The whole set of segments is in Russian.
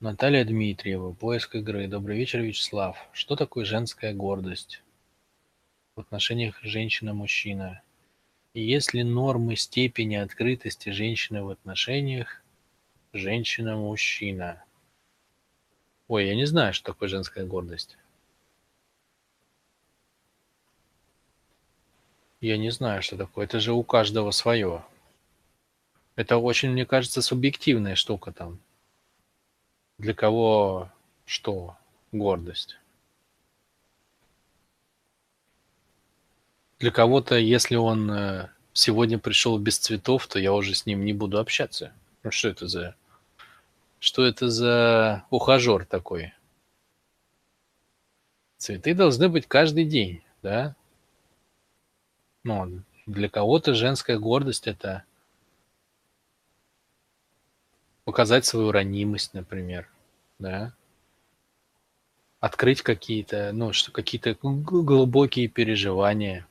Наталья Дмитриева. Поиск игры. Добрый вечер, Вячеслав. Что такое женская гордость в отношениях женщина-мужчина? И есть ли нормы степени открытости женщины в отношениях женщина-мужчина? Ой, я не знаю, что такое женская гордость. Я не знаю, что такое. Это же у каждого свое. Это очень, мне кажется, субъективная штука там. Для кого что гордость? Для кого-то, если он э, сегодня пришел без цветов, то я уже с ним не буду общаться. Ну что это за... Что это за ухажер такой? Цветы должны быть каждый день, да? Ну, для кого-то женская гордость – это показать свою ранимость, например, да? Открыть какие-то, ну, что какие-то глубокие переживания,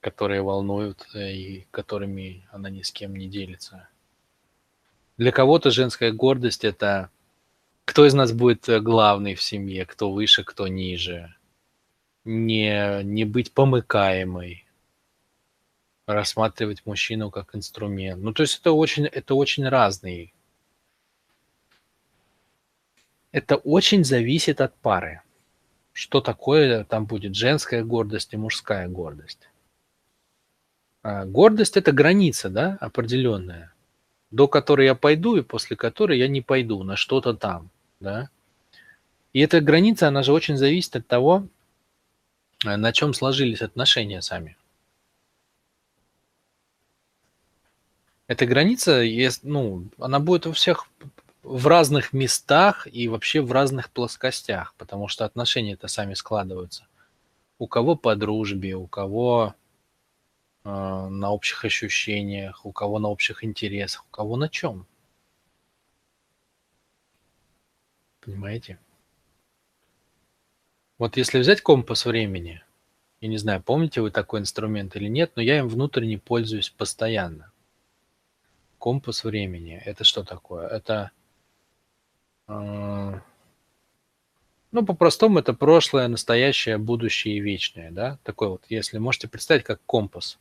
которые волнуют э, и которыми она ни с кем не делится. Для кого-то женская гордость – это кто из нас будет э, главный в семье, кто выше, кто ниже. Не, не быть помыкаемой, рассматривать мужчину как инструмент. Ну, то есть это очень, это очень разные. Это очень зависит от пары. Что такое там будет женская гордость и мужская гордость. А гордость – это граница, да, определенная, до которой я пойду и после которой я не пойду на что-то там, да. И эта граница, она же очень зависит от того, на чем сложились отношения сами. Эта граница, ну, она будет у всех в разных местах и вообще в разных плоскостях, потому что отношения-то сами складываются. У кого по дружбе, у кого э, на общих ощущениях, у кого на общих интересах, у кого на чем. Понимаете? Вот если взять компас времени, я не знаю, помните вы такой инструмент или нет, но я им внутренне пользуюсь постоянно. Компас времени. Это что такое? Это, ну, по-простому, это прошлое, настоящее, будущее и вечное, да? Такой вот, если можете представить, как компас,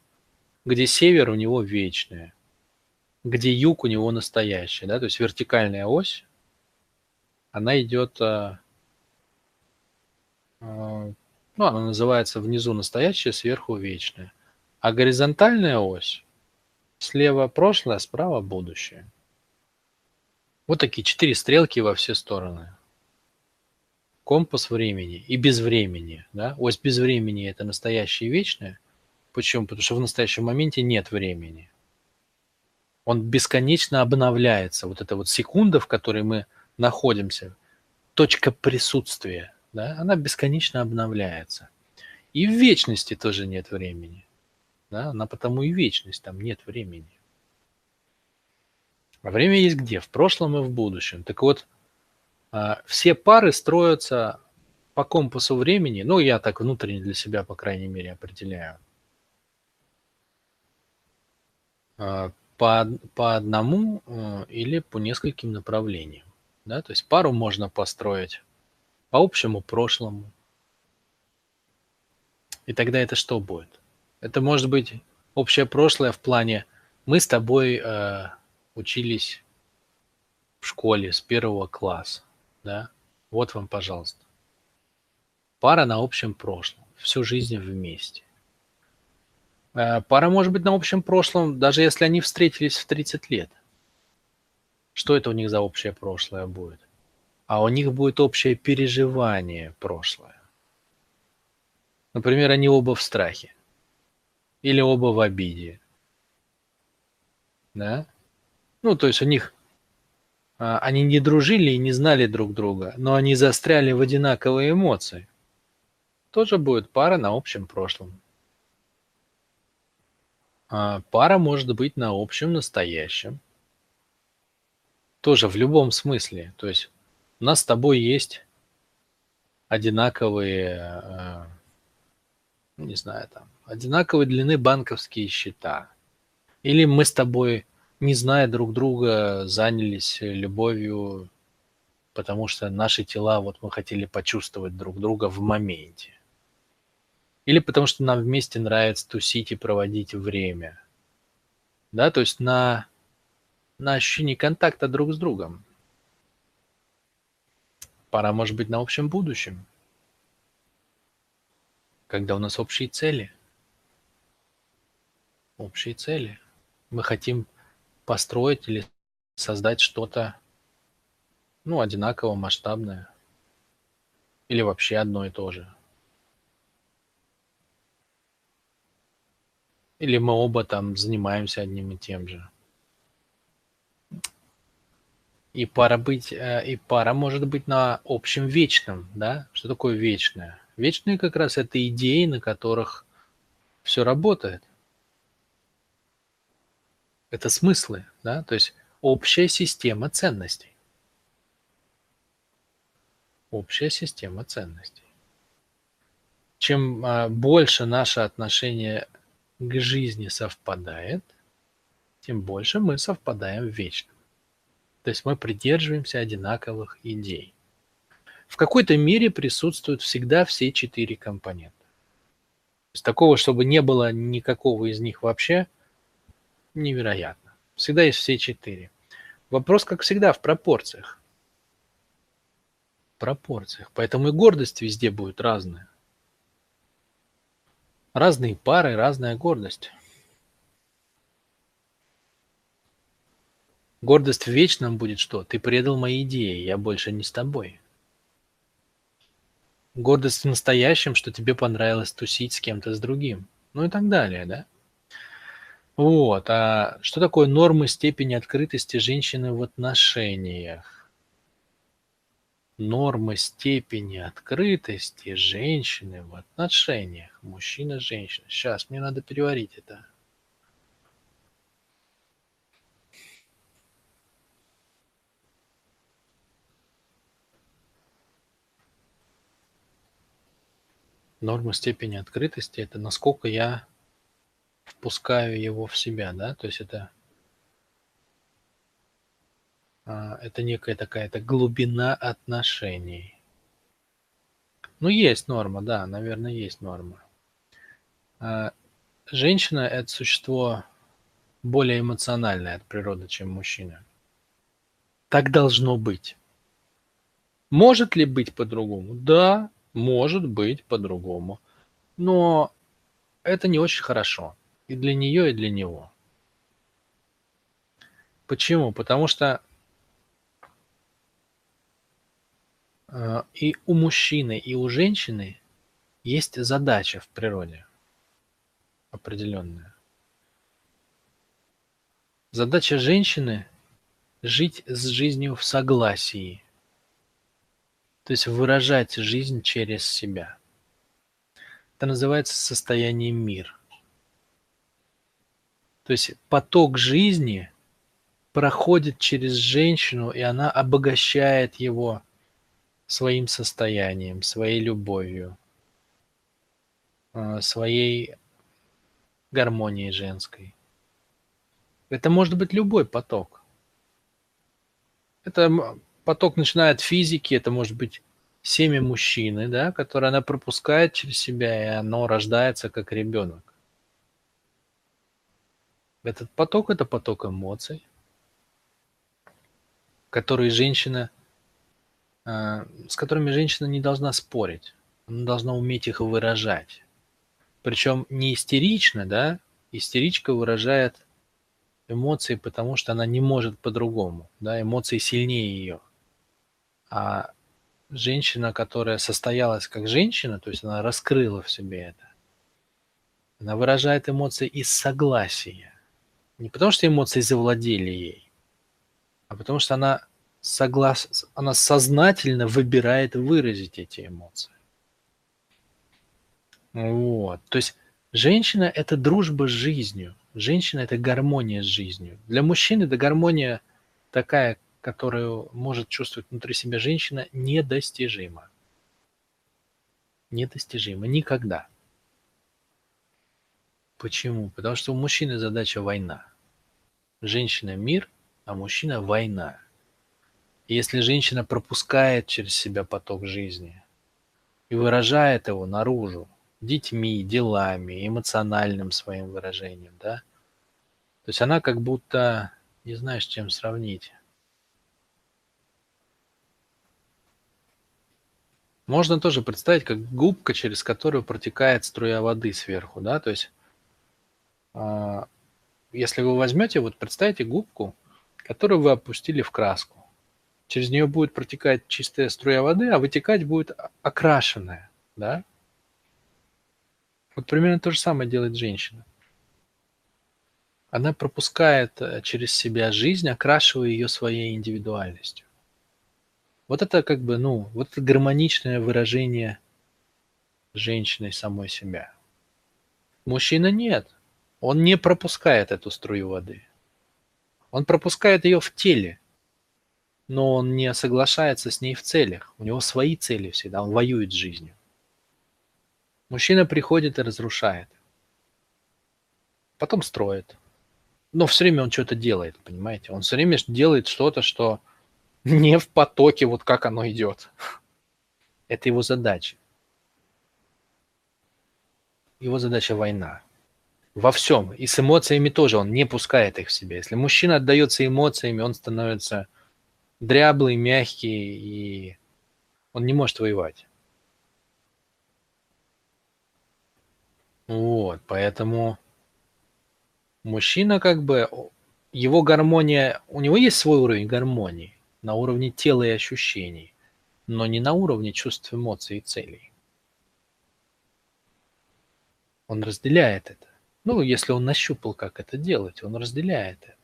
где север у него вечное, где юг у него настоящее, да? То есть вертикальная ось, она идет, э, э, ну, она называется внизу настоящее, сверху вечное. А горизонтальная ось Слева прошлое, справа будущее. Вот такие четыре стрелки во все стороны. Компас времени и без времени. Да? Ось без времени – это настоящее и вечное. Почему? Потому что в настоящем моменте нет времени. Он бесконечно обновляется. Вот эта вот секунда, в которой мы находимся, точка присутствия, да, она бесконечно обновляется. И в вечности тоже нет времени. Да? Она потому и вечность, там нет времени. А время есть где? В прошлом и в будущем. Так вот, а, все пары строятся по компасу времени, ну, я так внутренне для себя, по крайней мере, определяю, а, по, по одному или по нескольким направлениям. Да? То есть пару можно построить по общему прошлому. И тогда это что будет? Это может быть общее прошлое в плане мы с тобой учились в школе с первого класса, да? Вот вам, пожалуйста. Пара на общем прошлом, всю жизнь вместе. Э, пара может быть на общем прошлом, даже если они встретились в 30 лет. Что это у них за общее прошлое будет? А у них будет общее переживание прошлое. Например, они оба в страхе или оба в обиде. Да? Ну, то есть у них а, они не дружили и не знали друг друга, но они застряли в одинаковые эмоции. Тоже будет пара на общем прошлом. А пара может быть на общем настоящем. Тоже в любом смысле. То есть у нас с тобой есть одинаковые, а, не знаю, там, одинаковой длины банковские счета. Или мы с тобой, не зная друг друга, занялись любовью потому что наши тела, вот мы хотели почувствовать друг друга в моменте. Или потому что нам вместе нравится тусить и проводить время. Да, то есть на, на ощущение контакта друг с другом. Пора, может быть, на общем будущем. Когда у нас общие цели. Общие цели. Мы хотим построить или создать что-то, ну, одинаково масштабное. Или вообще одно и то же. Или мы оба там занимаемся одним и тем же. И пара быть, э, и пара может быть на общем вечном, да? Что такое вечное? Вечные как раз это идеи, на которых все работает. Это смыслы, да? То есть общая система ценностей. Общая система ценностей. Чем а, больше наше отношение к жизни совпадает, тем больше мы совпадаем в вечном. То есть мы придерживаемся одинаковых идей. В какой-то мере присутствуют всегда все четыре компонента. То есть такого, чтобы не было никакого из них вообще, невероятно. Всегда есть все четыре. Вопрос, как всегда, в пропорциях. В пропорциях. Поэтому и гордость везде будет разная. Разные пары, разная гордость. Гордость в вечном будет что? Ты предал мои идеи, я больше не с тобой. Гордость в настоящем, что тебе понравилось тусить с кем-то с другим. Ну и так далее, да? Вот. А что такое нормы степени открытости женщины в отношениях? Нормы степени открытости женщины в отношениях. Мужчина-женщина. Сейчас, мне надо переварить это. Норма степени открытости– это насколько я впускаю его в себя, да, то есть это а, это некая такая то глубина отношений. Ну, есть норма, да, наверное, есть норма. А, женщина – это существо более эмоциональное от природы, чем мужчина. Так должно быть. Может ли быть по-другому? Да, может быть по-другому. Но это не очень хорошо. И для нее, и для него. Почему? Потому что э, и у мужчины, и у женщины есть задача в природе определенная. Задача женщины – жить с жизнью в согласии, то есть выражать жизнь через себя. Это называется состояние мир. То есть поток жизни проходит через женщину, и она обогащает его своим состоянием, своей любовью, а, своей гармонией женской. Это может быть любой поток. Это поток начиная от физики, это может быть семя мужчины, да, которое она пропускает через себя, и оно рождается как ребенок. Этот поток – это поток эмоций, которые женщина, а, с которыми женщина не должна спорить. Она должна уметь их выражать. Причем не истерично, да? Истеричка выражает эмоции, потому что она не может по-другому. Да? Эмоции сильнее ее. А женщина, которая состоялась как женщина, то есть она раскрыла в себе это, она выражает эмоции из согласия. Не потому, что эмоции завладели ей, а потому что она, соглас... она сознательно выбирает выразить эти эмоции. Вот. То есть женщина – это дружба с жизнью. Женщина – это гармония с жизнью. Для мужчины это гармония такая, которую может чувствовать внутри себя женщина, недостижима. Недостижима. Никогда. Почему? Потому что у мужчины задача война. Женщина – мир, а мужчина – война. Если женщина пропускает через себя поток жизни и выражает его наружу, детьми, делами, эмоциональным своим выражением, да, то есть она как будто, не знаешь, с чем сравнить. Можно тоже представить, как губка, через которую протекает струя воды сверху, да, то есть если вы возьмете, вот представьте губку, которую вы опустили в краску. Через нее будет протекать чистая струя воды, а вытекать будет окрашенная, да? Вот примерно то же самое делает женщина. Она пропускает э, через себя жизнь, окрашивая ее своей индивидуальностью. Вот это как бы, ну, вот это гармоничное выражение женщины самой себя. Мужчина нет. Он не пропускает эту струю воды. Он пропускает ее в теле, но он не соглашается с ней в целях. У него свои цели всегда, он воюет с жизнью. Мужчина приходит и разрушает. Потом строит. Но все время он что-то делает, понимаете? Он все время делает что-то, что не в потоке, вот как оно идет. Это его задача. Его задача война. Во всем. И с эмоциями тоже. Он не пускает их в себя. Если мужчина отдается эмоциями, он становится дряблый, мягкий, и он не может воевать. Вот, поэтому мужчина как бы, его гармония, у него есть свой уровень гармонии на уровне тела и ощущений, но не на уровне чувств, эмоций и целей. Он разделяет это. Ну, если он нащупал, как это делать, он разделяет это.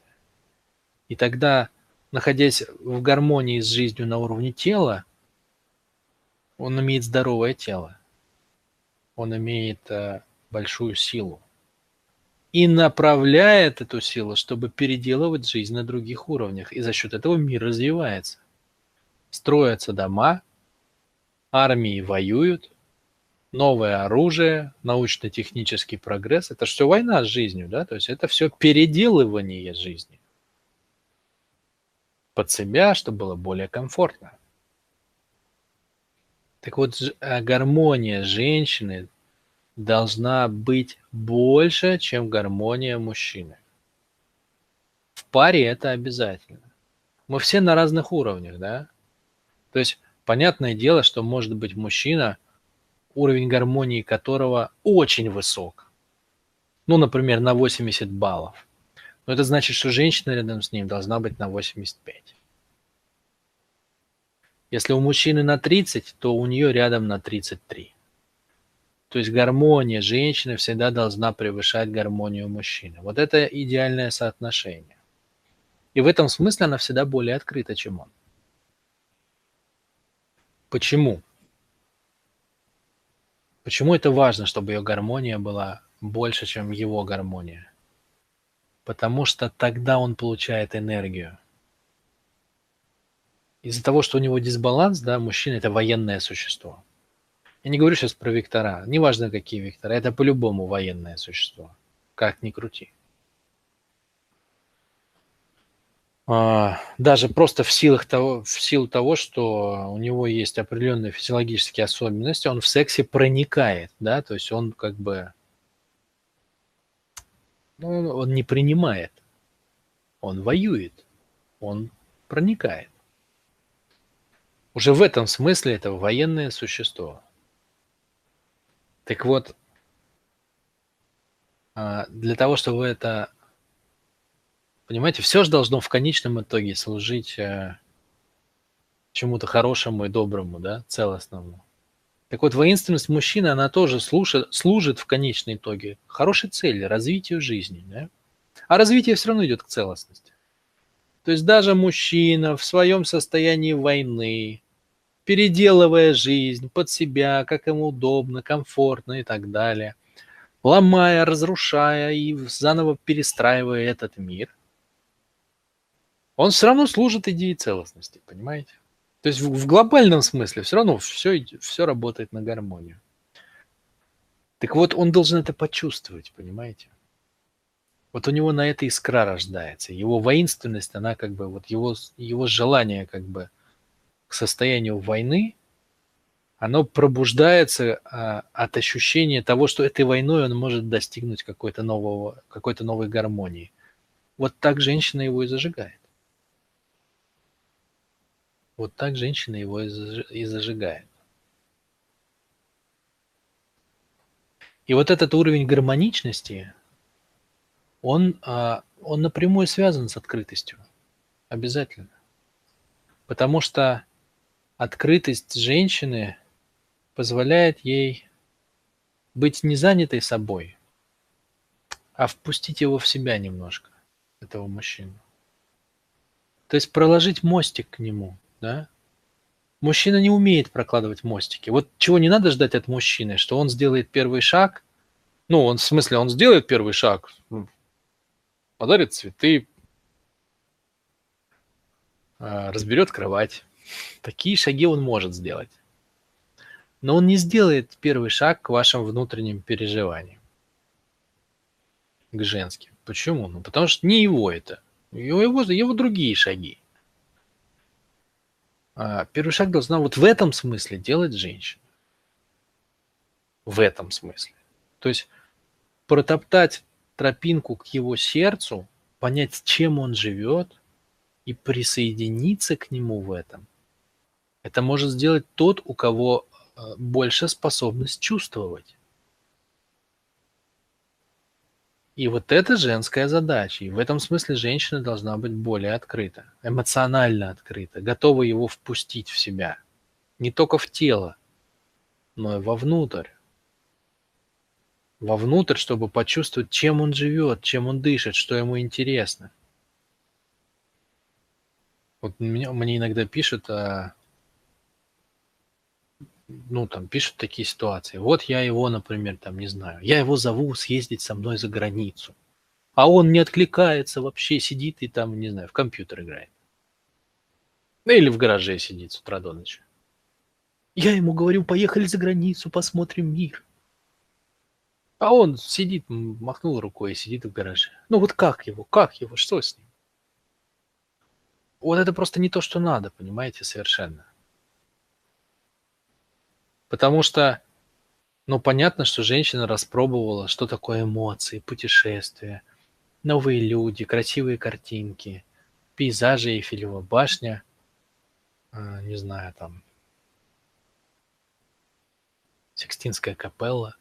И тогда, находясь в гармонии с жизнью на уровне тела, он имеет здоровое тело. Он имеет э, большую силу. И направляет эту силу, чтобы переделывать жизнь на других уровнях. И за счет этого мир развивается. Строятся дома, армии воюют, новое оружие, научно-технический прогресс. Это все война с жизнью, да? То есть это все переделывание жизни под себя, чтобы было более комфортно. Так вот, э, гармония женщины должна быть больше, чем гармония мужчины. В паре это обязательно. Мы все на разных уровнях, да? То есть, понятное дело, что может быть мужчина, уровень гармонии которого очень высок. Ну, например, на 80 баллов. Но это значит, что женщина рядом с ним должна быть на 85. Если у мужчины на 30, то у нее рядом на 33. То есть гармония женщины всегда должна превышать гармонию мужчины. Вот это идеальное соотношение. И в этом смысле она всегда более открыта, чем он. Почему? Почему это важно, чтобы ее гармония была больше, чем его гармония? Потому что тогда он получает энергию. Из-за того, что у него дисбаланс, да, мужчина – это военное существо – я не говорю сейчас про вектора. Неважно, какие вектора. Это по-любому военное существо. Как ни крути. А, даже просто в, силах того, в силу того, что у него есть определенные физиологические особенности, он в сексе проникает, да, то есть он как бы, ну, он не принимает, он воюет, он проникает. Уже в этом смысле это военное существо. Так вот, а, для того, чтобы это... Понимаете, все же должно в конечном итоге служить э, чему-то хорошему и доброму, да, целостному. Так вот, воинственность мужчины, она тоже служит, служит в конечном итоге хорошей цели, развитию жизни. Да? А развитие все равно идет к целостности. То есть даже мужчина в своем состоянии войны, переделывая жизнь под себя, как ему удобно, комфортно и так далее, ломая, разрушая и заново перестраивая этот мир, он все равно служит идее целостности, понимаете? То есть в, в глобальном смысле все равно все, все работает на гармонию. Так вот, он должен это почувствовать, понимаете? Вот у него на это искра рождается. Его воинственность, она как бы, вот его, его желание как бы к состоянию войны, оно пробуждается а, от ощущения того, что этой войной он может достигнуть какой-то нового, какой-то новой гармонии. Вот так женщина его и зажигает. Вот так женщина его и зажигает. И вот этот уровень гармоничности, он, а, он напрямую связан с открытостью. Обязательно. Потому что открытость женщины позволяет ей быть не занятой собой, а впустить его в себя немножко, этого мужчину. То есть проложить мостик к нему, да? Мужчина не умеет прокладывать мостики. Вот чего не надо ждать от мужчины, что он сделает первый шаг. Ну, он в смысле, он сделает первый шаг, подарит цветы, а, разберет кровать. Такие шаги он может сделать. Но он не сделает первый шаг к вашим внутренним переживаниям. К женским. Почему? Ну, потому что не его это. Его, его, его другие шаги. А, первый шаг должна вот в этом смысле делать женщина. В этом смысле. То есть протоптать тропинку к его сердцу, понять, чем он живет, и присоединиться к нему в этом. Это может сделать тот, у кого а, больше способность чувствовать. И вот это женская задача. И в этом смысле женщина должна быть более открыта, эмоционально открыта, готова его впустить в себя. Не только в тело, но и вовнутрь. Вовнутрь, чтобы почувствовать, чем он живет, чем он дышит, что ему интересно. Вот меня, мне иногда пишут, а, ну, там, пишут такие ситуации. Вот я его, например, там, не знаю, я его зову съездить со мной за границу. А он не откликается вообще, сидит и там, не знаю, в компьютер играет. Ну, или в гараже сидит с утра до ночи. Я ему говорю, поехали за границу, посмотрим мир. А он сидит, махнул рукой и сидит в гараже. Ну вот как его, как его, что с ним? Вот это просто не то, что надо, понимаете, совершенно. Потому что, ну, понятно, что женщина распробовала, что такое эмоции, путешествия, новые люди, красивые картинки, пейзажи Эйфелева башня, э, не знаю, там, Сикстинская капелла,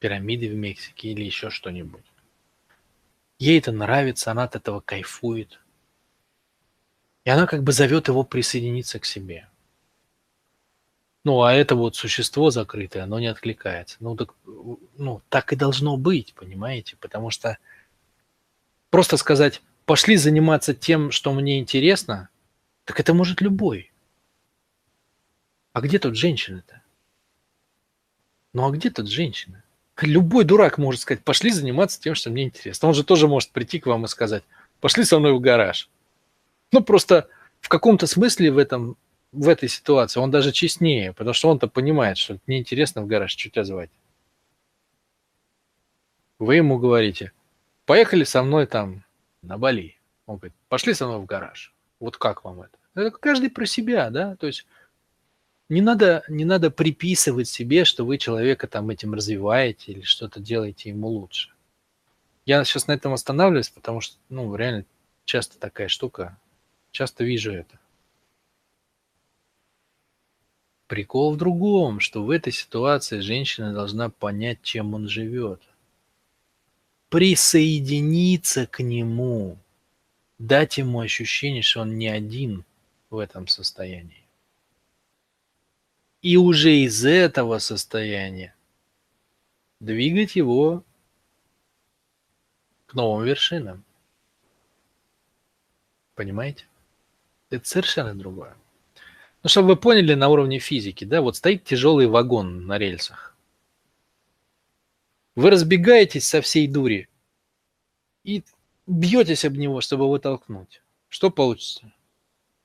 пирамиды в Мексике или еще что-нибудь. Ей это нравится, она от этого кайфует. И она как бы зовет его присоединиться к себе. Ну, а это вот существо закрытое, оно не откликается. Ну, так, ну, так и должно быть, понимаете? Потому что просто сказать, пошли заниматься тем, что мне интересно, так это может любой. А где тут женщина-то? Ну, а где тут женщина? Любой дурак может сказать, пошли заниматься тем, что мне интересно. Он же тоже может прийти к вам и сказать, пошли со мной в гараж. Ну, просто в каком-то смысле в этом в этой ситуации он даже честнее, потому что он-то понимает, что неинтересно в гараж, что тебя звать. Вы ему говорите, поехали со мной там на Бали. Он говорит, пошли со мной в гараж. Вот как вам это? Это каждый про себя, да? То есть не надо, не надо приписывать себе, что вы человека там этим развиваете или что-то делаете ему лучше. Я сейчас на этом останавливаюсь, потому что, ну, реально часто такая штука, часто вижу это. Прикол в другом, что в этой ситуации женщина должна понять, чем он живет. Присоединиться к нему. Дать ему ощущение, что он не один в этом состоянии. И уже из этого состояния двигать его к новым вершинам. Понимаете? Это совершенно другое. Ну, чтобы вы поняли на уровне физики, да, вот стоит тяжелый вагон на рельсах. Вы разбегаетесь со всей дури и бьетесь об него, чтобы его толкнуть. Что получится?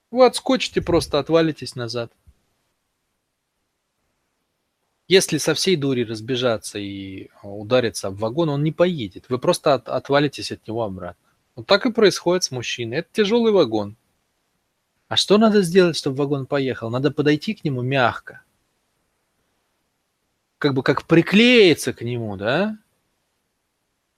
Вы отскочите, просто отвалитесь назад. Если со всей дури разбежаться и удариться об вагон, он не поедет. Вы просто от, отвалитесь от него обратно. Вот так и происходит с мужчиной. Это тяжелый вагон. А что надо сделать, чтобы вагон поехал? Надо подойти к нему мягко. Как бы как приклеиться к нему, да?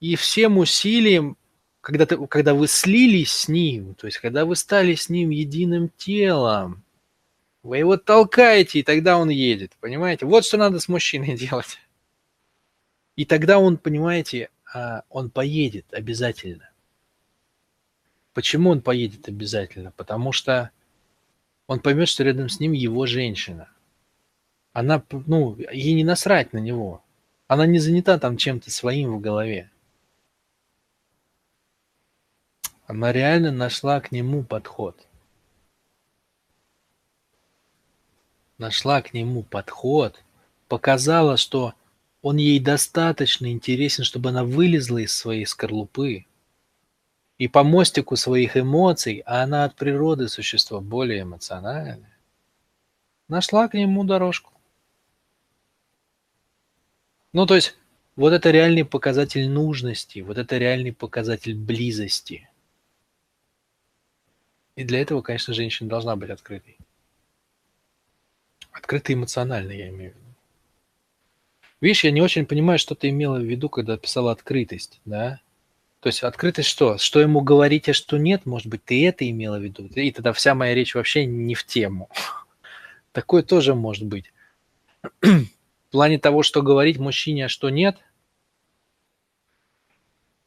И всем усилием, когда, ты, когда вы слились с ним, то есть когда вы стали с ним единым телом, вы его толкаете, и тогда он едет, понимаете? Вот что надо с мужчиной делать. И тогда он, понимаете, а, он поедет обязательно. Почему он поедет обязательно? Потому что он поймет, что рядом с ним его женщина. Она, ну, ей не насрать на него. Она не занята там чем-то своим в голове. Она реально нашла к нему подход. Нашла к нему подход, показала, что он ей достаточно интересен, чтобы она вылезла из своей скорлупы. И по мостику своих эмоций, а она от природы существо более эмоциональное, нашла к нему дорожку. Ну, то есть, вот это реальный показатель нужности, вот это реальный показатель близости. И для этого, конечно, женщина должна быть открытой. Открытой эмоционально, я имею в виду. Видишь, я не очень понимаю, что ты имела в виду, когда писала открытость, да? То есть открытость что? Что ему говорить, а что нет? Может быть, ты это имела в виду? И тогда вся моя речь вообще не в тему. Такое тоже может быть. В плане того, что говорить мужчине, а что нет.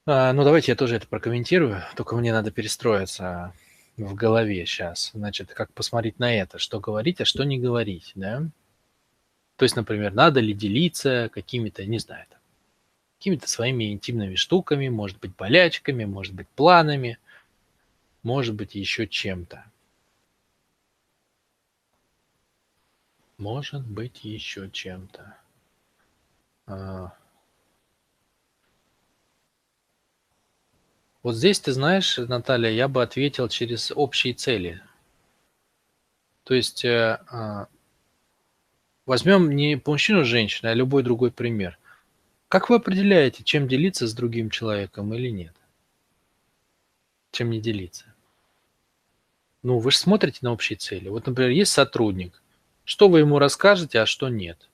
А, ну, давайте я тоже это прокомментирую. Только мне надо перестроиться в голове сейчас. Значит, как посмотреть на это? Что говорить, а что не говорить, да? То есть, например, надо ли делиться какими-то, не знаю, там, какими-то своими интимными штуками, может быть, болячками, может быть, планами, может быть, еще чем-то. Может быть, еще чем-то. А. Вот здесь, ты знаешь, Наталья, я бы ответил через общие цели. То есть э, а, возьмем не мужчину, женщину, а любой другой пример. Как вы определяете, чем делиться с другим человеком или нет? Чем не делиться? Ну, вы же смотрите на общие цели. Вот, например, есть сотрудник. Что вы ему расскажете, а что нет?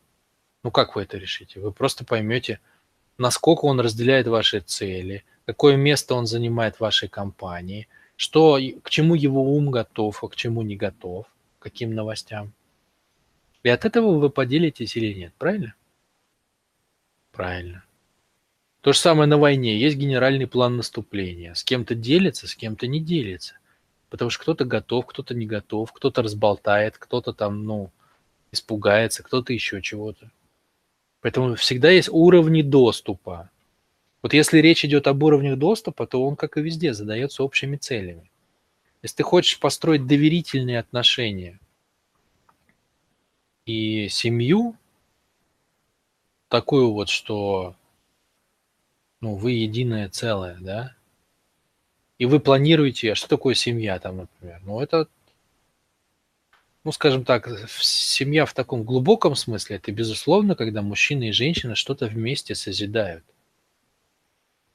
Ну, как вы это решите? Вы просто поймете, насколько он разделяет ваши цели, какое место он занимает в вашей компании, что, к чему его ум готов, а к чему не готов, каким новостям. И от этого вы поделитесь или нет, правильно? Правильно. То же самое на войне. Есть генеральный план наступления. С кем-то делится, с кем-то не делится. Потому что кто-то готов, кто-то не готов, кто-то разболтает, кто-то там, ну, испугается, кто-то еще чего-то. Поэтому всегда есть уровни доступа. Вот если речь идет об уровнях доступа, то он, как и везде, задается общими целями. Если ты хочешь построить доверительные отношения и семью, такую вот, что ну, вы единое целое, да, и вы планируете, а что такое семья там, например? Ну, это, ну, скажем так, семья в таком глубоком смысле, это, безусловно, когда мужчина и женщина что-то вместе созидают.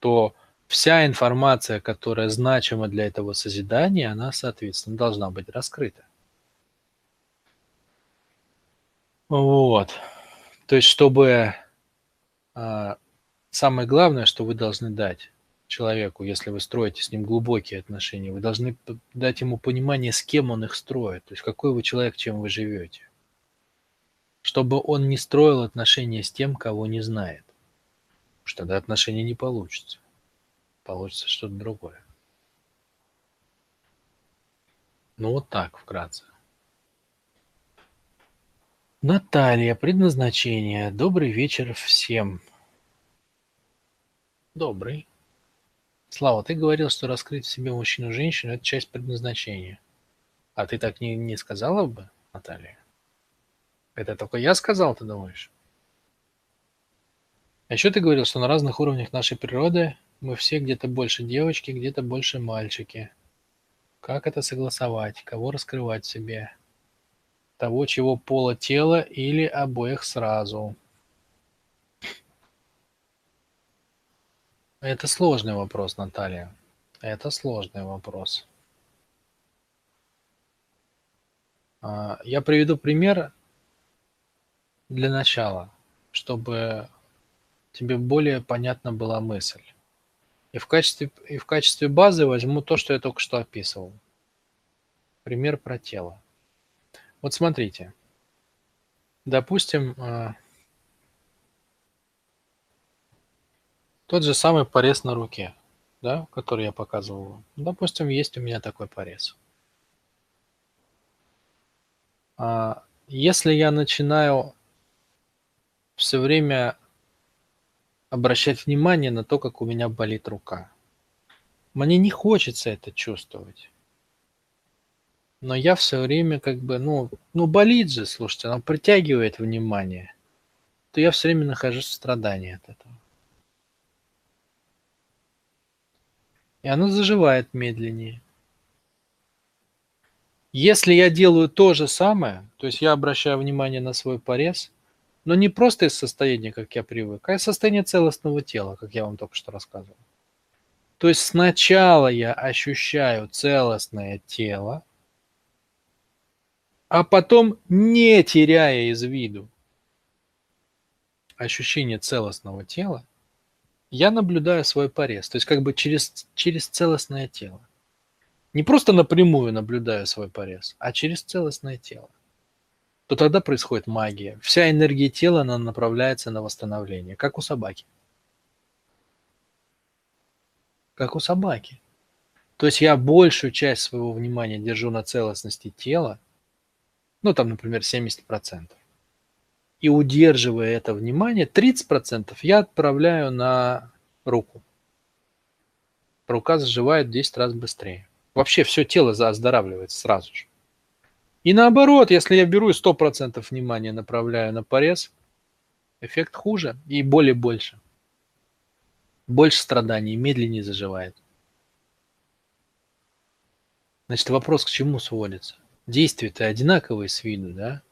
То вся информация, которая значима для этого созидания, она, соответственно, должна быть раскрыта. Вот. То есть, чтобы самое главное, что вы должны дать человеку, если вы строите с ним глубокие отношения, вы должны дать ему понимание, с кем он их строит, то есть какой вы человек, чем вы живете. Чтобы он не строил отношения с тем, кого не знает. Потому что тогда отношения не получится. Получится что-то другое. Ну вот так, вкратце. Наталья, предназначение. Добрый вечер всем. Добрый. Слава, ты говорил, что раскрыть в себе мужчину-женщину – это часть предназначения. А ты так не, не сказала бы, Наталья? Это только я сказал, ты думаешь? А еще ты говорил, что на разных уровнях нашей природы мы все где-то больше девочки, где-то больше мальчики. Как это согласовать? Кого раскрывать в себе? того, чего пола тела или обоих сразу. Это сложный вопрос, Наталья. Это сложный вопрос. А, я приведу пример для начала, чтобы тебе более понятна была мысль. И в качестве, и в качестве базы возьму то, что я только что описывал. Пример про тело. Вот смотрите. Допустим, а, тот же самый порез на руке, да, который я показывал. Допустим, есть у меня такой порез. А, если я начинаю все время обращать внимание на то, как у меня болит рука. Мне не хочется это чувствовать. Но я все время как бы, ну, ну болит же, слушайте, оно притягивает внимание. То я все время нахожусь в страдании от этого. И оно заживает медленнее. Если я делаю то же самое, то есть я обращаю внимание на свой порез, но не просто из состояния, как я привык, а из состояния целостного тела, как я вам только что рассказывал. То есть сначала я ощущаю целостное тело, а потом, не теряя из виду ощущение целостного тела, я наблюдаю свой порез, то есть как бы через, через целостное тело. Не просто напрямую наблюдаю свой порез, а через целостное тело то тогда происходит магия. Вся энергия тела, она направляется на восстановление, как у собаки. Как у собаки. То есть я большую часть своего внимания держу на целостности тела, ну там, например, 70%. И удерживая это внимание, 30% я отправляю на руку. Рука заживает в 10 раз быстрее. Вообще все тело оздоравливается сразу же. И наоборот, если я беру и 100% внимания направляю на порез, эффект хуже и боли больше. Больше страданий, медленнее заживает. Значит, вопрос к чему сводится? Действия-то одинаковые с виду, да?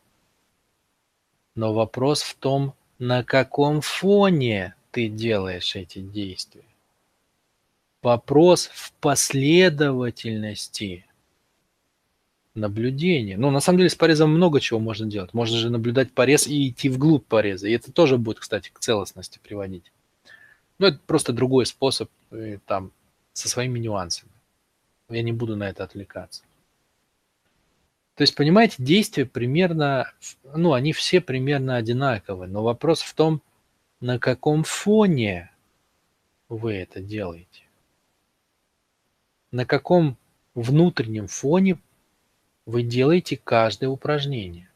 Но вопрос в том, на каком фоне ты делаешь эти действия. Вопрос в последовательности наблюдение. Ну, на самом деле, с порезом много чего можно делать. Можно же наблюдать порез и идти вглубь пореза. И это тоже будет, кстати, к целостности приводить. Но это просто другой способ, э, там, со своими нюансами. Я не буду на это отвлекаться. То есть, понимаете, действия примерно, ну, они все примерно одинаковые. Но вопрос в том, на каком фоне вы это делаете. На каком внутреннем фоне вы делаете каждое упражнение.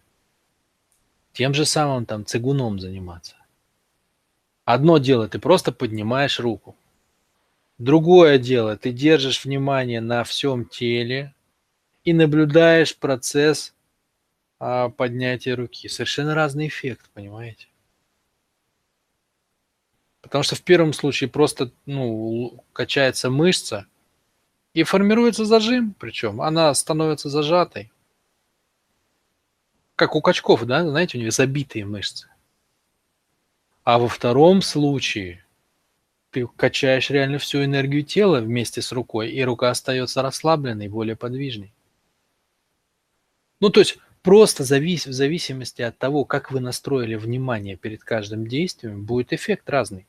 Тем же самым там цигуном заниматься. Одно дело, ты просто поднимаешь руку. Другое дело, ты держишь внимание на всем теле и наблюдаешь процесс а, поднятия руки. Совершенно разный эффект, понимаете? Потому что в первом случае просто ну, качается мышца – и формируется зажим, причем она становится зажатой. Как у качков, да, знаете, у них забитые мышцы. А во втором случае ты качаешь реально всю энергию тела вместе с рукой, и рука остается расслабленной, более подвижной. Ну, то есть просто завис, в зависимости от того, как вы настроили внимание перед каждым действием, будет эффект разный.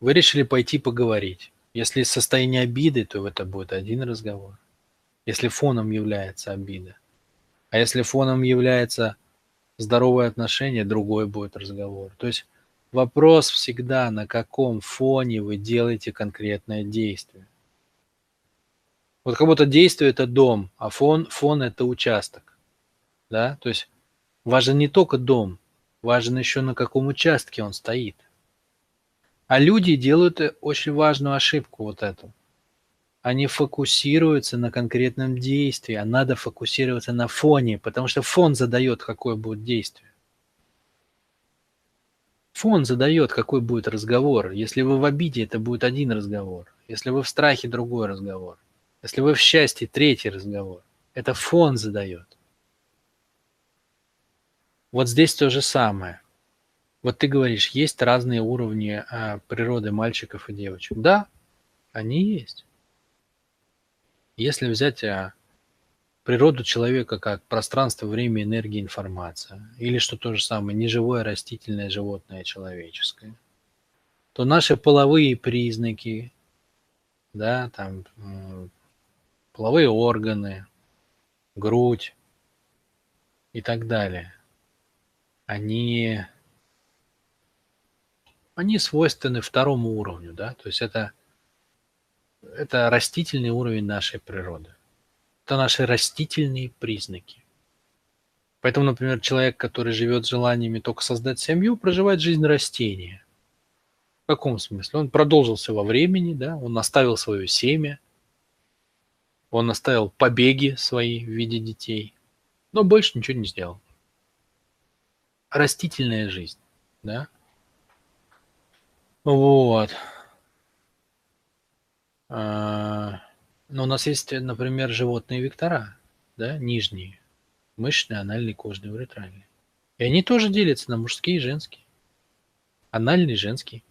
Вы решили пойти поговорить. Если состояние обиды, то это будет один разговор. Если фоном является обида. А если фоном является здоровое отношение, другой будет разговор. То есть вопрос всегда, на каком фоне вы делаете конкретное действие. Вот как будто действие это дом, а фон, фон это участок. Да? То есть важен не только дом, важен еще на каком участке он стоит. А люди делают очень важную ошибку вот эту. Они фокусируются на конкретном действии, а надо фокусироваться на фоне, потому что фон задает, какое будет действие. Фон задает, какой будет разговор. Если вы в обиде, это будет один разговор. Если вы в страхе, другой разговор. Если вы в счастье, третий разговор. Это фон задает. Вот здесь то же самое. Вот ты говоришь, есть разные уровни а, природы мальчиков и девочек. Да, они есть. Если взять а, природу человека как пространство, время, энергия, информация, или что то же самое, неживое, растительное, животное, человеческое, то наши половые признаки, да, там половые органы, грудь и так далее, они, они свойственны второму уровню, да, то есть это, это растительный уровень нашей природы. Это наши растительные признаки. Поэтому, например, человек, который живет желаниями только создать семью, проживает жизнь растения. В каком смысле? Он продолжился во времени, да, он оставил свое семя, он оставил побеги свои в виде детей, но больше ничего не сделал. Растительная жизнь, да. Вот. А, но у нас есть, например, животные вектора, да, нижние, мышечные, анальные, кожные, уретральные. И они тоже делятся на мужские и женские. Анальный – женский.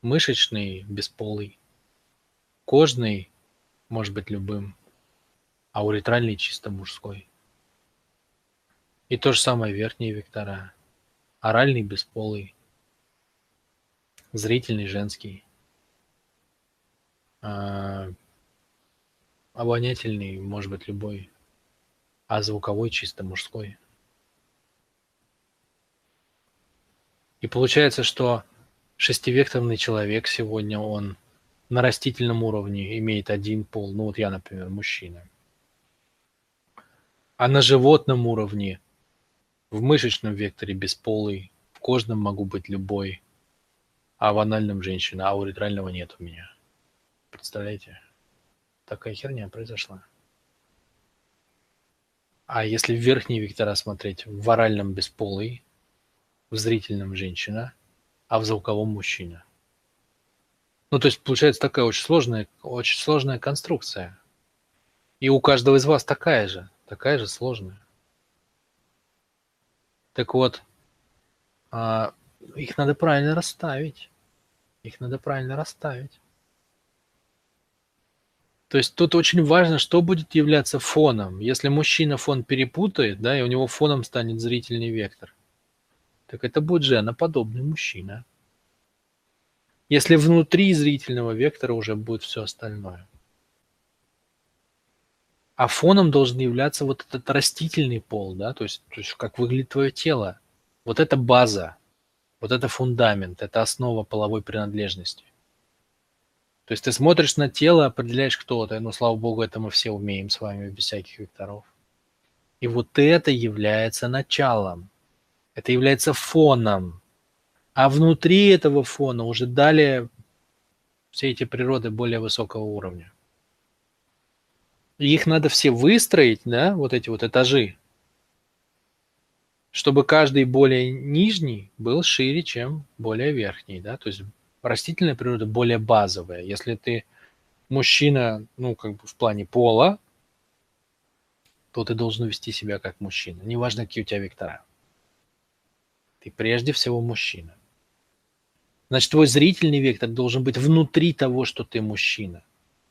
Мышечный – бесполый. Кожный – может быть любым. А уретральный – чисто мужской. И то же самое верхние вектора. Оральный – бесполый. Зрительный – женский. А, обонятельный, может быть, любой, а звуковой чисто мужской. И получается, что шестивекторный человек сегодня, он на растительном уровне имеет один пол, ну вот я, например, мужчина. А на животном уровне, в мышечном векторе бесполый, в кожном могу быть любой, а в анальном женщина, а у ретрального нет у меня. Представляете? Такая херня произошла. А если в верхние вектора смотреть, в оральном бесполый, в зрительном женщина, а в звуковом мужчина. Ну, то есть получается такая очень сложная, очень сложная конструкция. И у каждого из вас такая же, такая же сложная. Так вот, а, их надо правильно расставить. Их надо правильно расставить. То есть тут очень важно, что будет являться фоном. Если мужчина фон перепутает, да, и у него фоном станет зрительный вектор, так это будет женоподобный мужчина. Если внутри зрительного вектора уже будет все остальное. А фоном должен являться вот этот растительный пол, да, то есть, то есть как выглядит твое тело. Вот это база, вот это фундамент, это основа половой принадлежности. То есть ты смотришь на тело, определяешь, кто ты. Ну, слава богу, это мы все умеем с вами без всяких векторов. И вот это является началом. Это является фоном. А внутри этого фона уже далее все эти природы более высокого уровня. Их надо все выстроить, да, вот эти вот этажи, чтобы каждый более нижний был шире, чем более верхний, да, то есть растительная природа более базовая. Если ты мужчина, ну, как бы в плане пола, то ты должен вести себя как мужчина. Неважно, какие у тебя вектора. Ты прежде всего мужчина. Значит, твой зрительный вектор должен быть внутри того, что ты мужчина.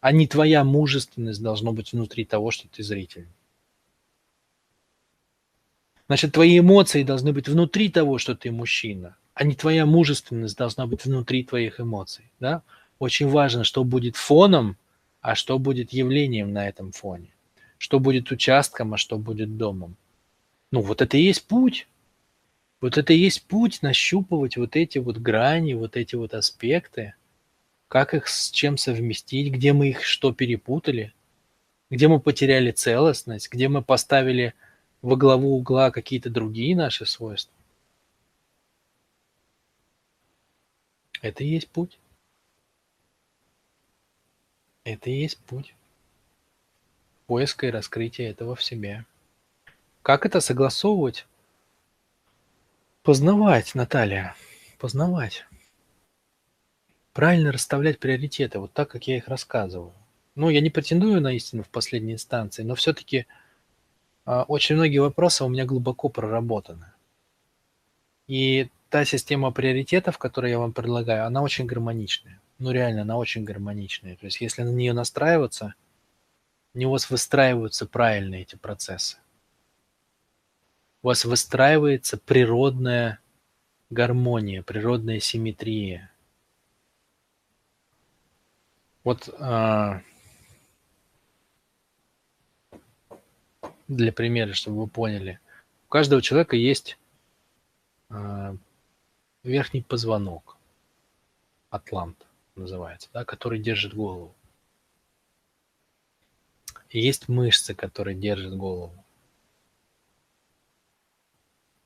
А не твоя мужественность должна быть внутри того, что ты зритель. Значит, твои эмоции должны быть внутри того, что ты мужчина а не твоя мужественность должна быть внутри твоих эмоций. Да? Очень важно, что будет фоном, а что будет явлением на этом фоне. Что будет участком, а что будет домом. Ну, вот это и есть путь. Вот это и есть путь нащупывать вот эти вот грани, вот эти вот аспекты, как их с чем совместить, где мы их что перепутали, где мы потеряли целостность, где мы поставили во главу угла какие-то другие наши свойства. Это и есть путь. Это и есть путь поиска и раскрытия этого в себе. Как это согласовывать? Познавать, Наталья, познавать. Правильно расставлять приоритеты, вот так, как я их рассказываю. Ну, я не претендую на истину в последней инстанции, но все-таки а, очень многие вопросы у меня глубоко проработаны. И та система приоритетов, которую я вам предлагаю, она очень гармоничная. Ну, реально, она очень гармоничная. То есть, если на нее настраиваться, у вас выстраиваются правильные эти процессы. У вас выстраивается природная гармония, природная симметрия. Вот а, для примера, чтобы вы поняли, у каждого человека есть а, верхний позвонок, атлант называется, да, который держит голову. И есть мышцы, которые держат голову.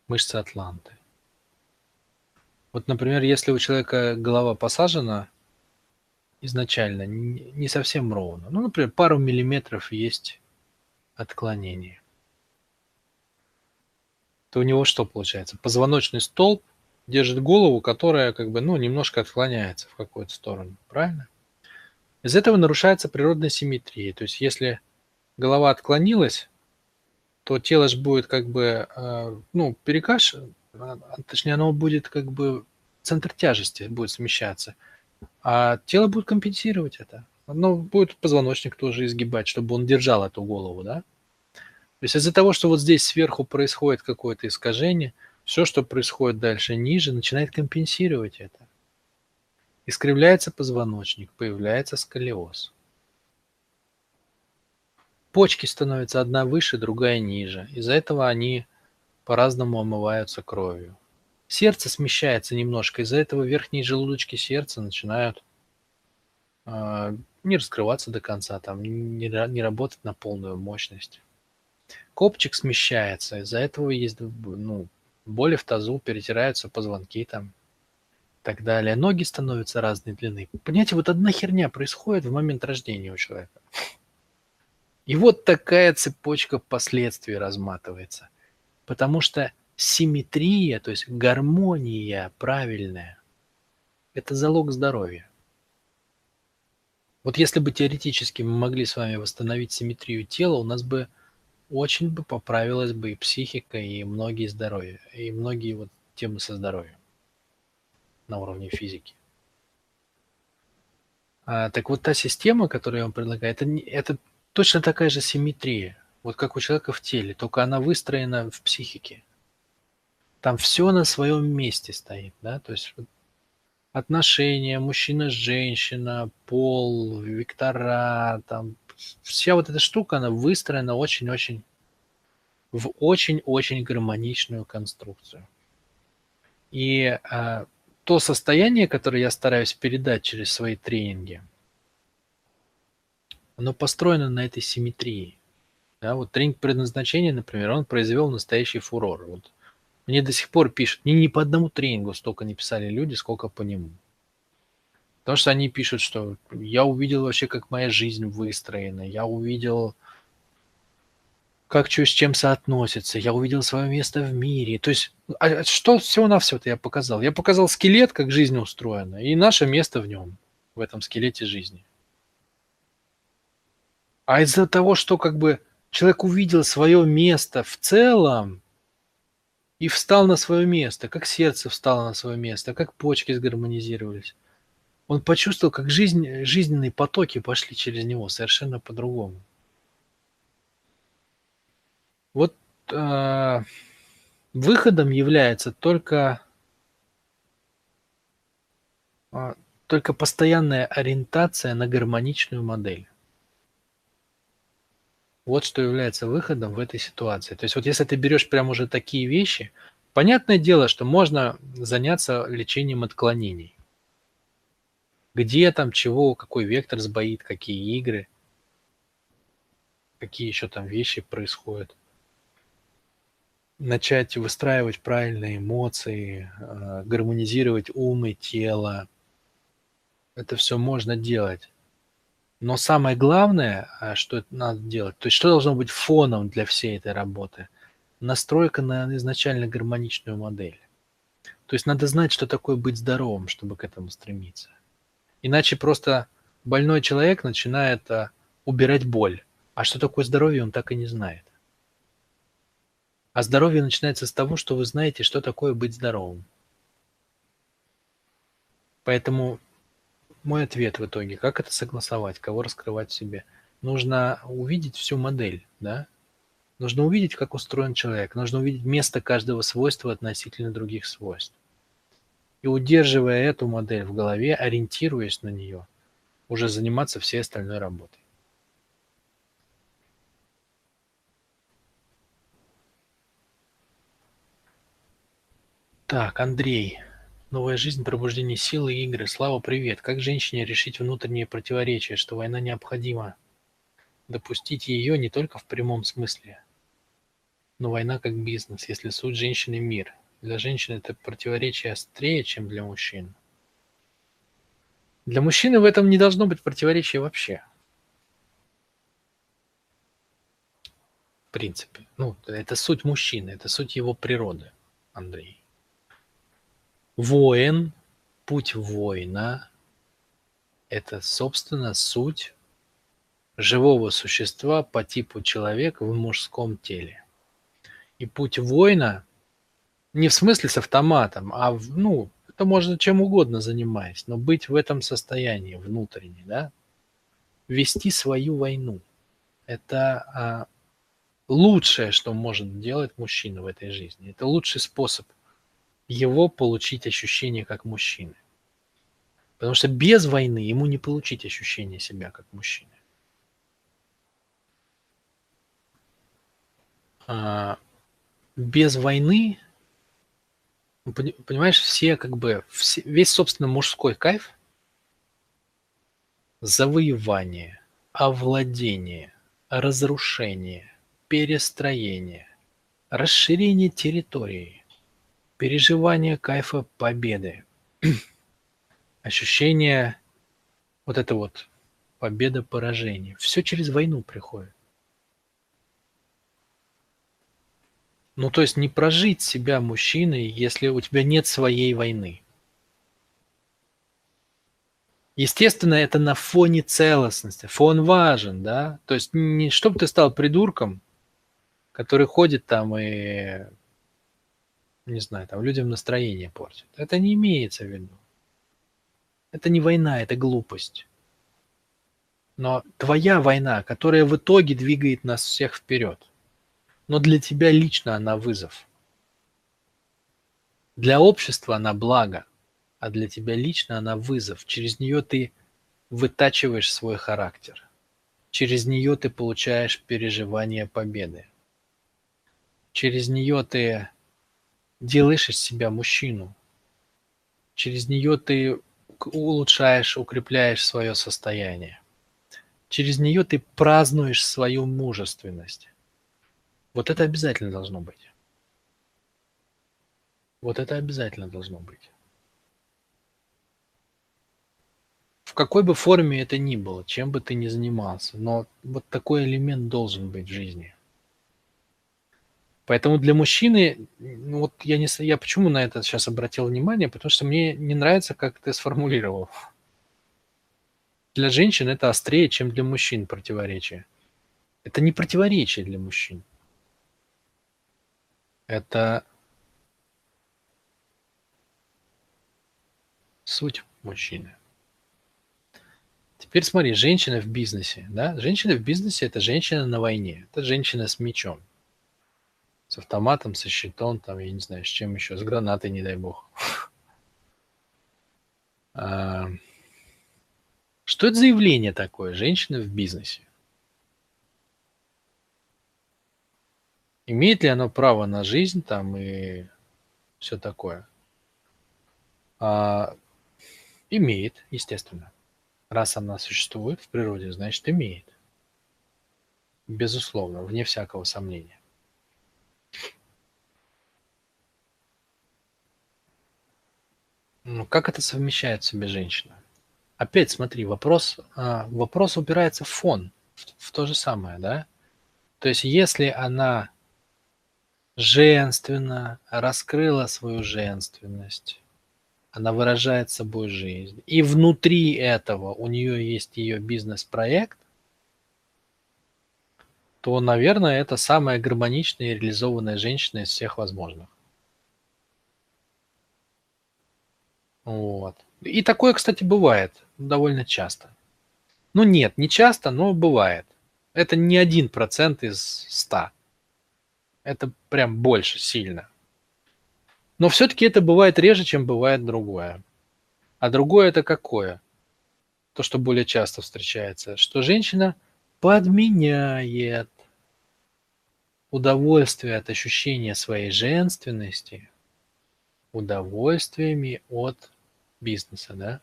Мышцы атланты. Вот, например, если у человека голова посажена изначально не совсем ровно, ну, например, пару миллиметров есть отклонение, то у него что получается? Позвоночный столб держит голову, которая как бы, ну, немножко отклоняется в какую-то сторону, правильно? Из этого нарушается природная симметрия. То есть если голова отклонилась, то тело же будет как бы, э, ну, перекаш, а, точнее, оно будет как бы, центр тяжести будет смещаться, а тело будет компенсировать это. Оно будет позвоночник тоже изгибать, чтобы он держал эту голову, да? То есть из-за того, что вот здесь сверху происходит какое-то искажение, все, что происходит дальше ниже, начинает компенсировать это. Искривляется позвоночник, появляется сколиоз. Почки становятся одна выше, другая ниже. Из-за этого они по-разному омываются кровью. Сердце смещается немножко, из-за этого верхние желудочки сердца начинают э, не раскрываться до конца, там, не, не работать на полную мощность. Копчик смещается, из-за этого есть ну, боли в тазу, перетираются позвонки там и так далее. Ноги становятся разной длины. Понимаете, вот одна херня происходит в момент рождения у человека. И вот такая цепочка последствий разматывается. Потому что симметрия, то есть гармония правильная, это залог здоровья. Вот если бы теоретически мы могли с вами восстановить симметрию тела, у нас бы очень бы поправилась бы и психика, и многие здоровья, и многие вот темы со здоровьем на уровне физики. А, так вот та система, которую я вам предлагаю, это, это точно такая же симметрия, вот как у человека в теле, только она выстроена в психике. Там все на своем месте стоит, да, то есть отношения, мужчина-женщина, пол, вектора, там вся вот эта штука, она выстроена очень-очень в очень-очень гармоничную конструкцию. И а, то состояние, которое я стараюсь передать через свои тренинги, оно построено на этой симметрии. Да, вот тренинг предназначения, например, он произвел настоящий фурор. Вот мне до сих пор пишут, ни, ни по одному тренингу столько не писали люди, сколько по нему. Потому что они пишут, что я увидел вообще, как моя жизнь выстроена, я увидел, как что с чем соотносится, я увидел свое место в мире. То есть, а, а что всего-навсего-то я показал? Я показал скелет, как жизнь устроена, и наше место в нем, в этом скелете жизни. А из-за того, что как бы человек увидел свое место в целом и встал на свое место, как сердце встало на свое место, как почки сгармонизировались, он почувствовал, как жизнь, жизненные потоки пошли через него совершенно по-другому. Вот э, выходом является только, э, только постоянная ориентация на гармоничную модель. Вот что является выходом в этой ситуации. То есть вот если ты берешь прям уже такие вещи, понятное дело, что можно заняться лечением отклонений где там чего, какой вектор сбоит, какие игры, какие еще там вещи происходят. Начать выстраивать правильные эмоции, э, гармонизировать ум и тело. Это все можно делать. Но самое главное, а, что надо делать, то есть что должно быть фоном для всей этой работы? Настройка на изначально гармоничную модель. То есть надо знать, что такое быть здоровым, чтобы к этому стремиться. Иначе просто больной человек начинает а, убирать боль. А что такое здоровье, он так и не знает. А здоровье начинается с того, что вы знаете, что такое быть здоровым. Поэтому мой ответ в итоге, как это согласовать, кого раскрывать в себе? Нужно увидеть всю модель, да? Нужно увидеть, как устроен человек, нужно увидеть место каждого свойства относительно других свойств. И удерживая эту модель в голове, ориентируясь на нее, уже заниматься всей остальной работой. Так, Андрей. Новая жизнь, пробуждение силы игры. Слава, привет. Как женщине решить внутренние противоречия, что война необходима? Допустить ее не только в прямом смысле, но война как бизнес, если суть женщины – мир. Для женщин это противоречие острее, чем для мужчин. Для мужчины в этом не должно быть противоречия вообще. В принципе. Ну, это суть мужчины, это суть его природы, Андрей. Воин, путь воина – это, собственно, суть живого существа по типу человека в мужском теле. И путь воина не в смысле с автоматом, а в, ну, это можно чем угодно занимаясь, но быть в этом состоянии внутренне, да, вести свою войну. Это а, лучшее, что может делать мужчина в этой жизни. Это лучший способ – его получить ощущение как мужчины. Потому что без войны ему не получить ощущение себя как мужчины. А, без войны, понимаешь, все как бы, все, весь, собственно, мужской кайф завоевание, овладение, разрушение, перестроение, расширение территории – переживание кайфа победы, ощущение вот это вот победа-поражение. Все через войну приходит. Ну, то есть не прожить себя мужчиной, если у тебя нет своей войны. Естественно, это на фоне целостности. Фон важен, да? То есть не чтобы ты стал придурком, который ходит там и не знаю, там людям настроение портит. Это не имеется в виду. Это не война, это глупость. Но твоя война, которая в итоге двигает нас всех вперед. Но для тебя лично она вызов. Для общества она благо, а для тебя лично она вызов. Через нее ты вытачиваешь свой характер. Через нее ты получаешь переживание победы. Через нее ты делаешь из себя мужчину. Через нее ты улучшаешь, укрепляешь свое состояние. Через нее ты празднуешь свою мужественность. Вот это обязательно должно быть. Вот это обязательно должно быть. В какой бы форме это ни было, чем бы ты ни занимался, но вот такой элемент должен быть в жизни – Поэтому для мужчины, ну вот я не я почему на это сейчас обратил внимание, потому что мне не нравится, как ты сформулировал. Для женщин это острее, чем для мужчин противоречие. Это не противоречие для мужчин. Это суть мужчины. Теперь смотри, женщина в бизнесе, да? Женщина в бизнесе – это женщина на войне, это женщина с мечом с автоматом, со щитом, там, я не знаю, с чем еще, с гранатой, не дай бог. А, что это за явление такое, женщина в бизнесе? Имеет ли оно право на жизнь там и все такое? А, имеет, естественно. Раз она существует в природе, значит имеет. Безусловно, вне всякого сомнения. Ну, как это совмещает в себе женщина? Опять смотри, вопрос, а, вопрос упирается в фон, в, в то же самое, да? То есть если она женственно раскрыла свою женственность, она выражает собой жизнь, и внутри этого у нее есть ее бизнес-проект, то, наверное, это самая гармоничная и реализованная женщина из всех возможных. Вот. И такое, кстати, бывает довольно часто. Ну нет, не часто, но бывает. Это не один процент из ста. Это прям больше сильно. Но все-таки это бывает реже, чем бывает другое. А другое это какое? То, что более часто встречается, что женщина подменяет удовольствие от ощущения своей женственности удовольствиями от бизнеса, да?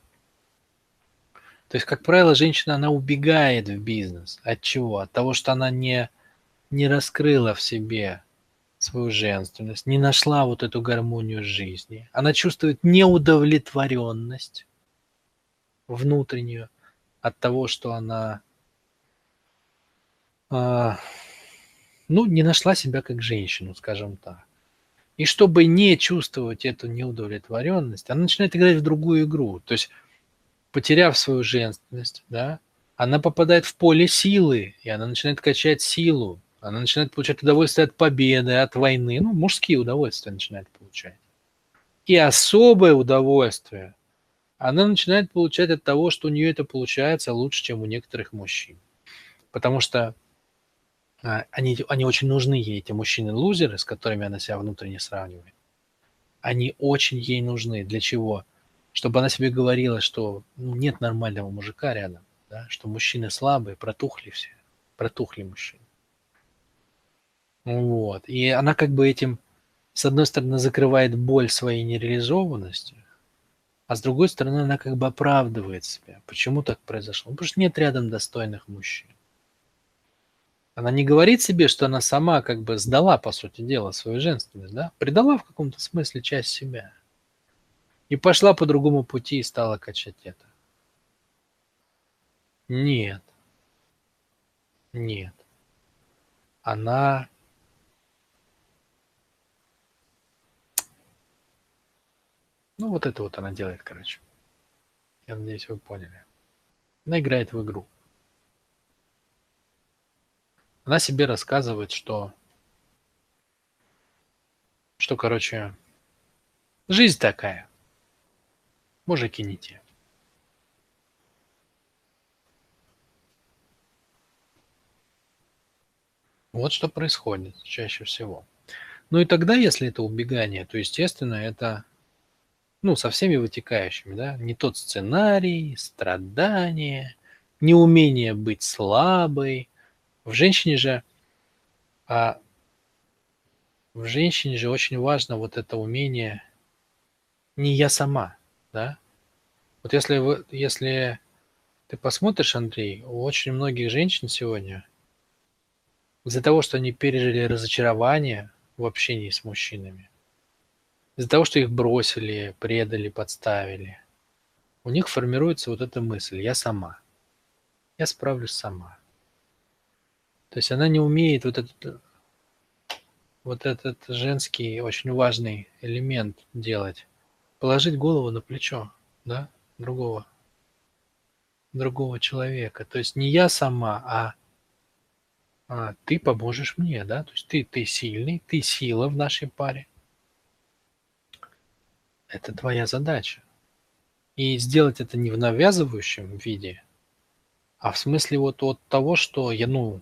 То есть, как правило, женщина, она убегает в бизнес. От чего? От того, что она не, не раскрыла в себе свою женственность, не нашла вот эту гармонию жизни. Она чувствует неудовлетворенность внутреннюю от того, что она э, ну, не нашла себя как женщину, скажем так. И чтобы не чувствовать эту неудовлетворенность, она начинает играть в другую игру. То есть, потеряв свою женственность, да, она попадает в поле силы, и она начинает качать силу. Она начинает получать удовольствие от победы, от войны. Ну, мужские удовольствия начинает получать. И особое удовольствие она начинает получать от того, что у нее это получается лучше, чем у некоторых мужчин. Потому что они, они очень нужны ей, эти мужчины-лузеры, с которыми она себя внутренне сравнивает. Они очень ей нужны. Для чего? Чтобы она себе говорила, что ну, нет нормального мужика рядом, да? что мужчины слабые, протухли все, протухли мужчины. Вот. И она как бы этим, с одной стороны, закрывает боль своей нереализованности, а с другой стороны, она как бы оправдывает себя. Почему так произошло? Потому что нет рядом достойных мужчин. Она не говорит себе, что она сама как бы сдала, по сути дела, свою женственность, да? Предала в каком-то смысле часть себя. И пошла по другому пути и стала качать это. Нет. Нет. Она Ну, вот это вот она делает, короче. Я надеюсь, вы поняли. Она играет в игру. Она себе рассказывает, что, что, короче, жизнь такая. Мужики не те. Вот что происходит чаще всего. Ну и тогда, если это убегание, то, естественно, это, ну, со всеми вытекающими, да, не тот сценарий, страдания, неумение быть слабой, в женщине же, а, в женщине же очень важно вот это умение не я сама, да? Вот если вы, если ты посмотришь, Андрей, у очень многих женщин сегодня из-за того, что они пережили разочарование в общении с мужчинами, из-за того, что их бросили, предали, подставили, у них формируется вот эта мысль «я сама», «я справлюсь сама». То есть она не умеет вот этот, вот этот женский очень важный элемент делать. Положить голову на плечо, да, другого, другого человека. То есть не я сама, а, а ты поможешь мне, да. То есть ты, ты сильный, ты сила в нашей паре. Это твоя задача. И сделать это не в навязывающем виде, а в смысле вот от того, что я, ну,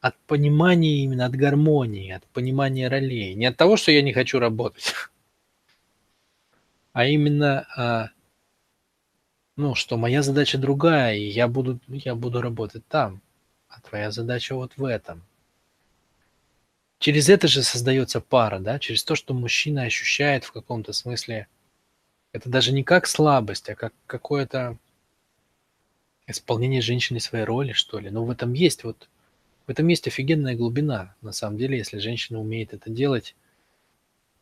от понимания именно, от гармонии, от понимания ролей. Не от того, что я не хочу работать, а именно, а, ну, что моя задача другая, и я буду, я буду работать там, а твоя задача вот в этом. Через это же создается пара, да, через то, что мужчина ощущает в каком-то смысле, это даже не как слабость, а как какое-то исполнение женщины своей роли, что ли. Но в этом есть вот в этом есть офигенная глубина, на самом деле, если женщина умеет это делать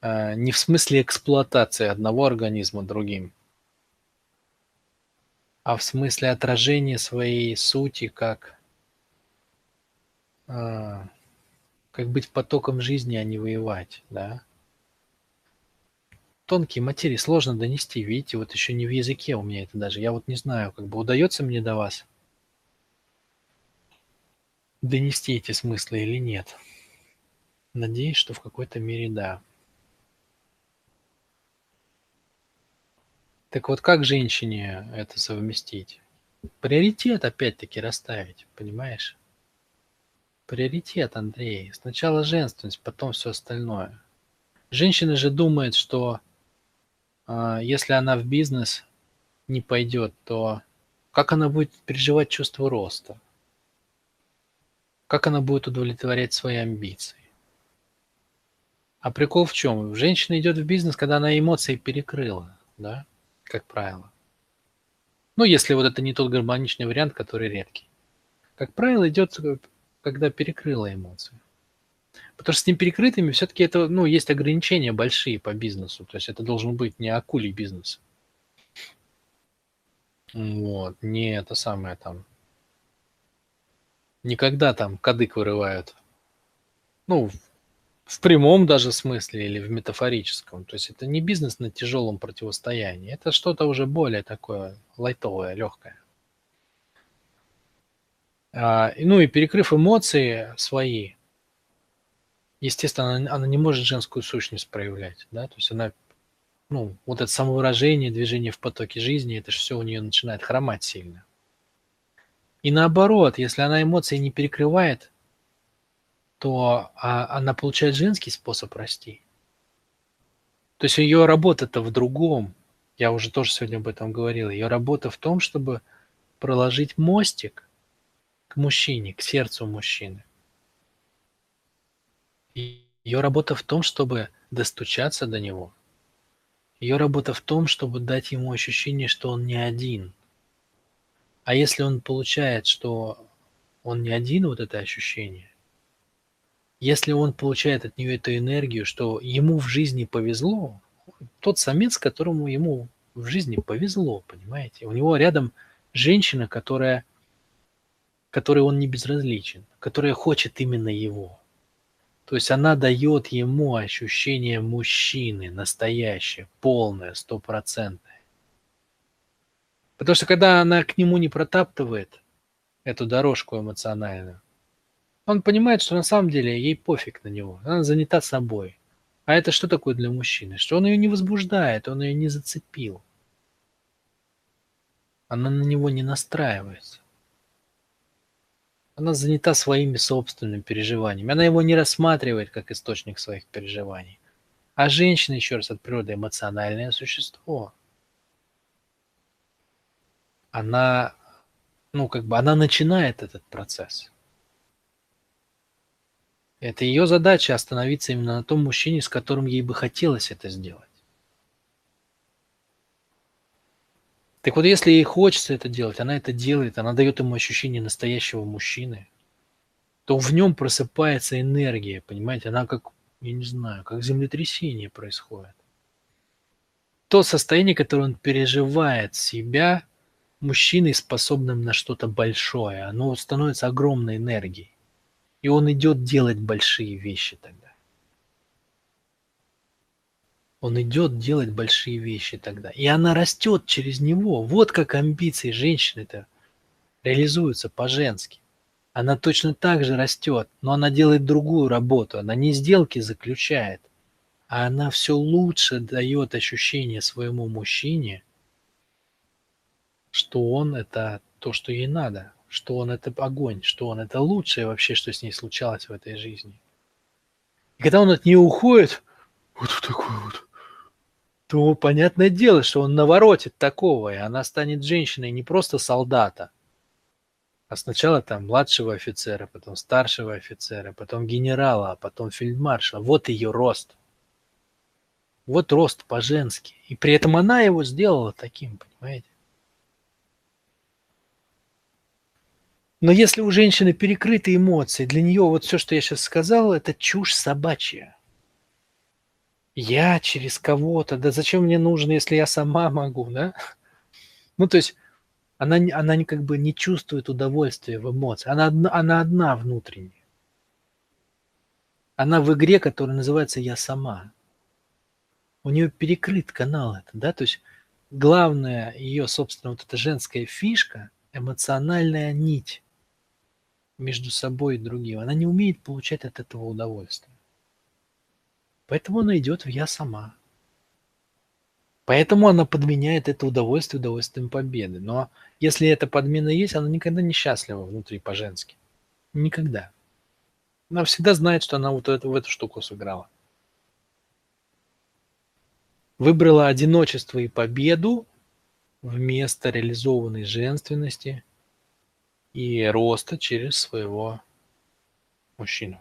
э, не в смысле эксплуатации одного организма другим, а в смысле отражения своей сути как, э, как быть потоком жизни, а не воевать, да. Тонкие материи сложно донести, видите, вот еще не в языке у меня это даже. Я вот не знаю, как бы удается мне до вас – донести эти смыслы или нет. Надеюсь, что в какой-то мере да. Так вот, как женщине это совместить? Приоритет опять-таки расставить, понимаешь? Приоритет, Андрей. Сначала женственность, потом все остальное. Женщина же думает, что э, если она в бизнес не пойдет, то как она будет переживать чувство роста? Как она будет удовлетворять свои амбиции? А прикол в чем? Женщина идет в бизнес, когда она эмоции перекрыла, да, как правило. Ну, если вот это не тот гармоничный вариант, который редкий. Как правило, идет, когда перекрыла эмоции. Потому что с ним перекрытыми все-таки это, ну, есть ограничения большие по бизнесу. То есть это должен быть не акулий бизнес. Вот, не это самое там. Никогда там кадык вырывают. Ну, в прямом даже смысле или в метафорическом. То есть это не бизнес на тяжелом противостоянии. Это что-то уже более такое лайтовое, легкое. А, ну и перекрыв эмоции свои, естественно, она, она не может женскую сущность проявлять. Да? То есть она, ну, вот это самовыражение, движение в потоке жизни, это же все у нее начинает хромать сильно. И наоборот, если она эмоции не перекрывает, то а, она получает женский способ расти. То есть ее работа-то в другом. Я уже тоже сегодня об этом говорил. Ее работа в том, чтобы проложить мостик к мужчине, к сердцу мужчины. Ее работа в том, чтобы достучаться до него. Ее работа в том, чтобы дать ему ощущение, что он не один. А если он получает, что он не один, вот это ощущение, если он получает от нее эту энергию, что ему в жизни повезло, тот самец, которому ему в жизни повезло, понимаете? У него рядом женщина, которая, которой он не безразличен, которая хочет именно его. То есть она дает ему ощущение мужчины, настоящее, полное, стопроцентное. Потому что когда она к нему не протаптывает эту дорожку эмоциональную, он понимает, что на самом деле ей пофиг на него. Она занята собой. А это что такое для мужчины? Что он ее не возбуждает, он ее не зацепил. Она на него не настраивается. Она занята своими собственными переживаниями. Она его не рассматривает как источник своих переживаний. А женщина, еще раз, от природы эмоциональное существо. Она, ну, как бы, она начинает этот процесс. Это ее задача остановиться именно на том мужчине, с которым ей бы хотелось это сделать. Так вот, если ей хочется это делать, она это делает, она дает ему ощущение настоящего мужчины, то в нем просыпается энергия, понимаете, она как, я не знаю, как землетрясение происходит. То состояние, которое он переживает себя мужчиной, способным на что-то большое, оно становится огромной энергией. И он идет делать большие вещи тогда. Он идет делать большие вещи тогда. И она растет через него. Вот как амбиции женщины-то реализуются по-женски. Она точно так же растет, но она делает другую работу. Она не сделки заключает, а она все лучше дает ощущение своему мужчине, что он это то, что ей надо что он это огонь, что он это лучшее вообще, что с ней случалось в этой жизни. И когда он от нее уходит, вот такой вот, то понятное дело, что он наворотит такого, и она станет женщиной не просто солдата, а сначала там младшего офицера, потом старшего офицера, потом генерала, а потом фельдмаршала. Вот ее рост. Вот рост по-женски. И при этом она его сделала таким, понимаете? Но если у женщины перекрыты эмоции, для нее вот все, что я сейчас сказал, это чушь собачья. Я через кого-то, да зачем мне нужно, если я сама могу, да? Ну, то есть она, она как бы не чувствует удовольствия в эмоциях, она одна, она одна внутренне. Она в игре, которая называется «Я сама». У нее перекрыт канал это, да, то есть главная ее, собственно, вот эта женская фишка – эмоциональная нить между собой и другим. Она не умеет получать от этого удовольствие. Поэтому она идет в «я сама». Поэтому она подменяет это удовольствие удовольствием победы. Но если эта подмена есть, она никогда не счастлива внутри по-женски. Никогда. Она всегда знает, что она вот в эту штуку сыграла. Выбрала одиночество и победу вместо реализованной женственности и роста через своего мужчину.